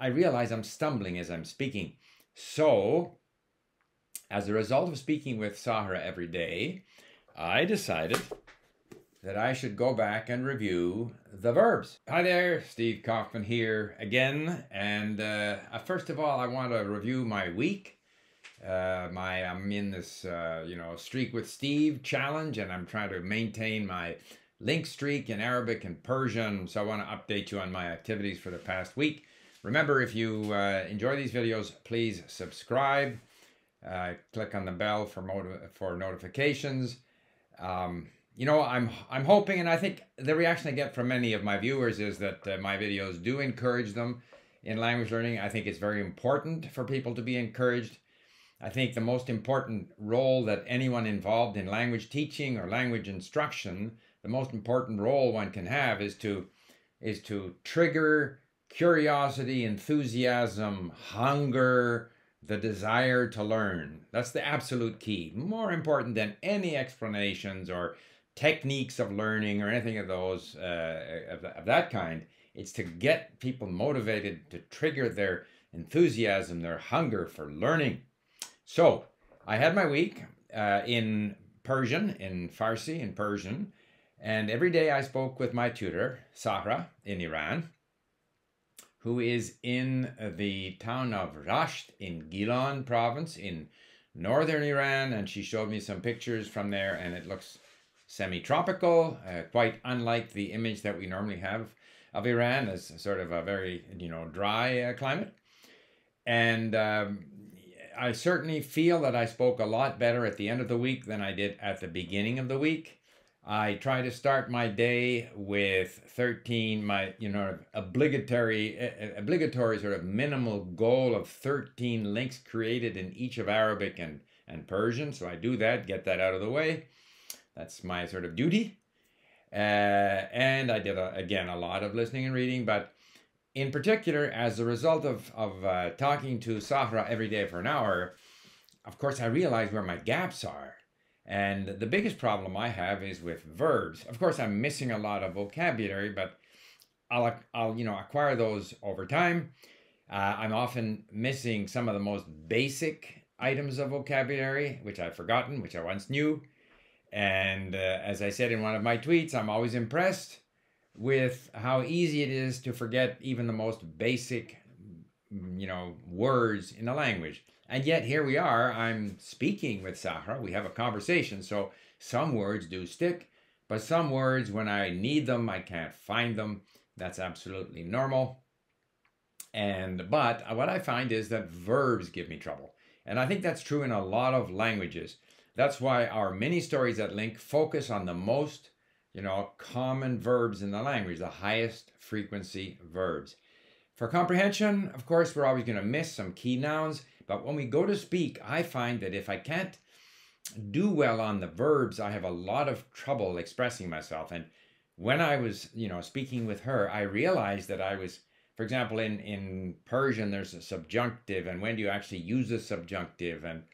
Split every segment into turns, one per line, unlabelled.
I realize I'm stumbling as I'm speaking. So, as a result of speaking with Sahra every day, I decided that I should go back and review the verbs. Hi there, Steve Kaufmann here again. And uh, first of all, I want to review my week. Uh, my I'm in this uh, you know streak with Steve challenge, and I'm trying to maintain my LingQ streak in Arabic and Persian. So I want to update you on my activities for the past week. Remember, if you uh, enjoy these videos, please subscribe. Uh, click on the bell for for notifications. Um, you know, I'm I'm hoping, and I think the reaction I get from many of my viewers is that uh, my videos do encourage them in language learning. I think it's very important for people to be encouraged. I think the most important role that anyone involved in language teaching or language instruction, the most important role one can have is to is to trigger curiosity, enthusiasm, hunger, the desire to learn. That's the absolute key. More important than any explanations or techniques of learning or anything of those uh, of, of that kind. It's to get people motivated to trigger their enthusiasm, their hunger for learning. So I had my week uh, in Persian, in Farsi, in Persian, and every day I spoke with my tutor, Sahra, in Iran, who is in the town of Rasht in Gilan province in northern Iran, and she showed me some pictures from there, and it looks semi-tropical, uh, quite unlike the image that we normally have of Iran as sort of a very, you know, dry uh, climate. And um, I certainly feel that I spoke a lot better at the end of the week than I did at the beginning of the week. I try to start my day with 13, my, you know, obligatory, uh, obligatory sort of minimal goal of 13 LingQs created in each of Arabic and, and Persian. So I do that, get that out of the way. That's my sort of duty. Uh, and I did, a, again, a lot of listening and reading, but in particular, as a result of, of uh, talking to Sahra every day for an hour, of course, I realized where my gaps are. And the biggest problem I have is with verbs. Of course, I'm missing a lot of vocabulary, but I'll, I'll you know, acquire those over time. Uh, I'm often missing some of the most basic items of vocabulary, which I've forgotten, which I once knew. And uh, as I said in one of my tweets, I'm always impressed with how easy it is to forget even the most basic, Mm, you know, words in a language. And yet here we are, I'm speaking with Sahra, we have a conversation, so some words do stick, but some words, when I need them, I can't find them. That's absolutely normal. And but what I find is that verbs give me trouble. And I think that's true in a lot of languages. That's why our mini stories at LingQ focus on the most, you know, common verbs in the language, the highest frequency verbs. For comprehension, of course, we're always going to miss some key nouns, but when we go to speak, I find that if I can't do well on the verbs, I have a lot of trouble expressing myself. And when I was, you know, speaking with her, I realized that I was, for example, in, in Persian, there's a subjunctive, and when do you actually use a subjunctive? And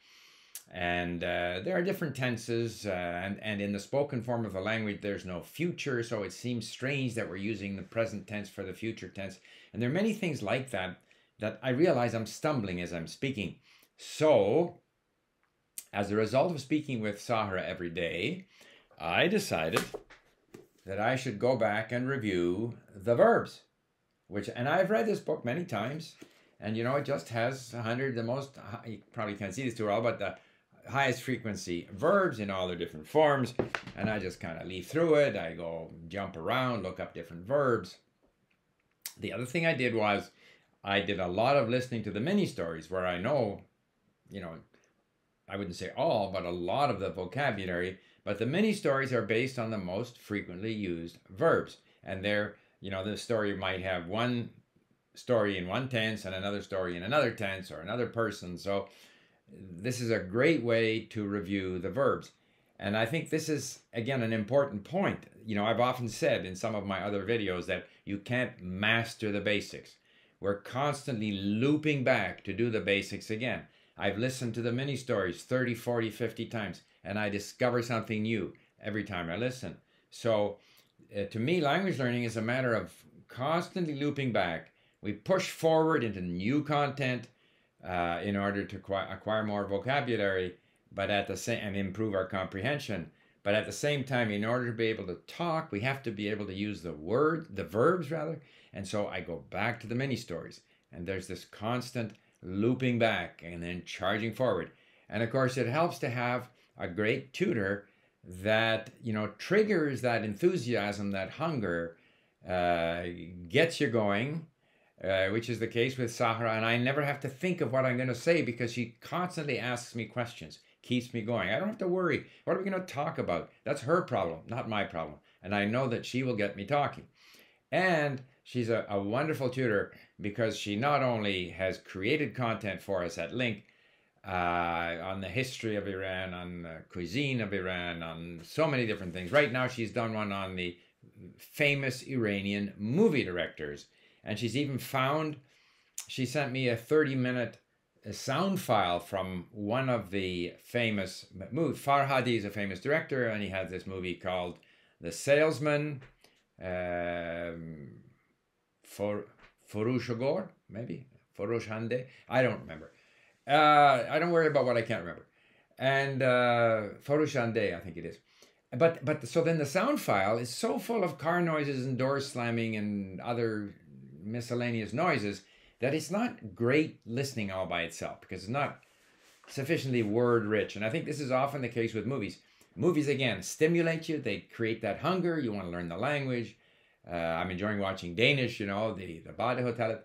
and uh, there are different tenses, uh, and, and in the spoken form of the language, there's no future, so it seems strange that we're using the present tense for the future tense. And there are many things like that that I realize I'm stumbling as I'm speaking. So, as a result of speaking with Sahra every day, I decided that I should go back and review the verbs, which, and I've read this book many times, and you know, it just has 100, the most, you probably can't see this too well, but the highest frequency verbs in all their different forms. And I just kind of leaf through it. I go jump around, look up different verbs. The other thing I did was I did a lot of listening to the mini stories where I know, you know, I wouldn't say all, but a lot of the vocabulary. But the mini stories are based on the most frequently used verbs. And they're, you know, the story might have one story in one tense and another story in another tense or another person. So this is a great way to review the verbs. And I think this is, again, an important point. You know, I've often said in some of my other videos that you can't master the basics. We're constantly looping back to do the basics again. I've listened to the mini stories 30, 40, 50 times, and I discover something new every time I listen. So, uh, to me, language learning is a matter of constantly looping back we push forward into new content uh, in order to acquire, more vocabulary, but at the same and improve our comprehension. But at the same time, in order to be able to talk, we have to be able to use the word, the verbs rather. And so I go back to the mini stories, and there's this constant looping back and then charging forward. And of course, it helps to have a great tutor that you know triggers that enthusiasm, that hunger, uh, gets you going, uh, which is the case with Sahara. And I never have to think of what I'm going to say because she constantly asks me questions, keeps me going. I don't have to worry. What are we going to talk about? That's her problem, not my problem. And I know that she will get me talking. And she's a, a wonderful tutor because she not only has created content for us at LingQ uh, on the history of Iran, on the cuisine of Iran, on so many different things. Right now, she's done one on the famous Iranian movie directors. And she's even found, she sent me a 30 minute sound file from one of the famous movies. Farhadi is a famous director, and he has this movie called The Salesman. Um, for Furushogor, maybe Furushande. I don't remember. Uh, I don't worry about what I can't remember. And uh, I think it is. But but so then the sound file is so full of car noises and door slamming and other miscellaneous noises that it's not great listening all by itself because it's not sufficiently word rich. And I think this is often the case with movies. Movies again stimulate you; they create that hunger. You want to learn the language. Uh, I'm enjoying watching Danish, you know, the the hotel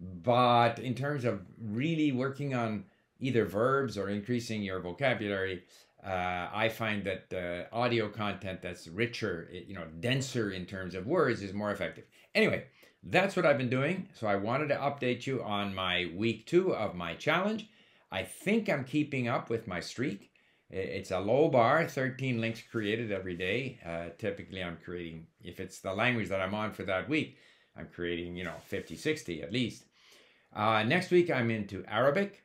But in terms of really working on either verbs or increasing your vocabulary, uh, I find that uh, audio content that's richer, you know, denser in terms of words is more effective. Anyway, that's what I've been doing. So I wanted to update you on my week two of my challenge. I think I'm keeping up with my streak. It's a low bar, 13 LingQs created every day. Uh, typically, I'm creating, if it's the language that I'm on for that week, I'm creating, you know, 50, 60 at least. Uh, next week, I'm into Arabic,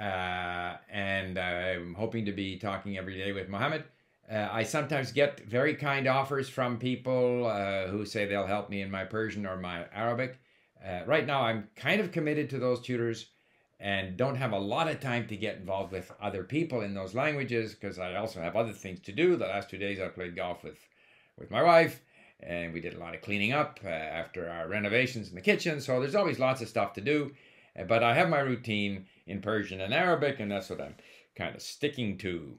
uh, and I'm hoping to be talking every day with Mohammed. Uh, I sometimes get very kind offers from people uh, who say they'll help me in my Persian or my Arabic. Uh, right now, I'm kind of committed to those tutors and don't have a lot of time to get involved with other people in those languages because I also have other things to do. The last two days, I played golf with, with my wife and we did a lot of cleaning up uh, after our renovations in the kitchen. So there's always lots of stuff to do. Uh, but I have my routine in Persian and Arabic, and that's what I'm kind of sticking to.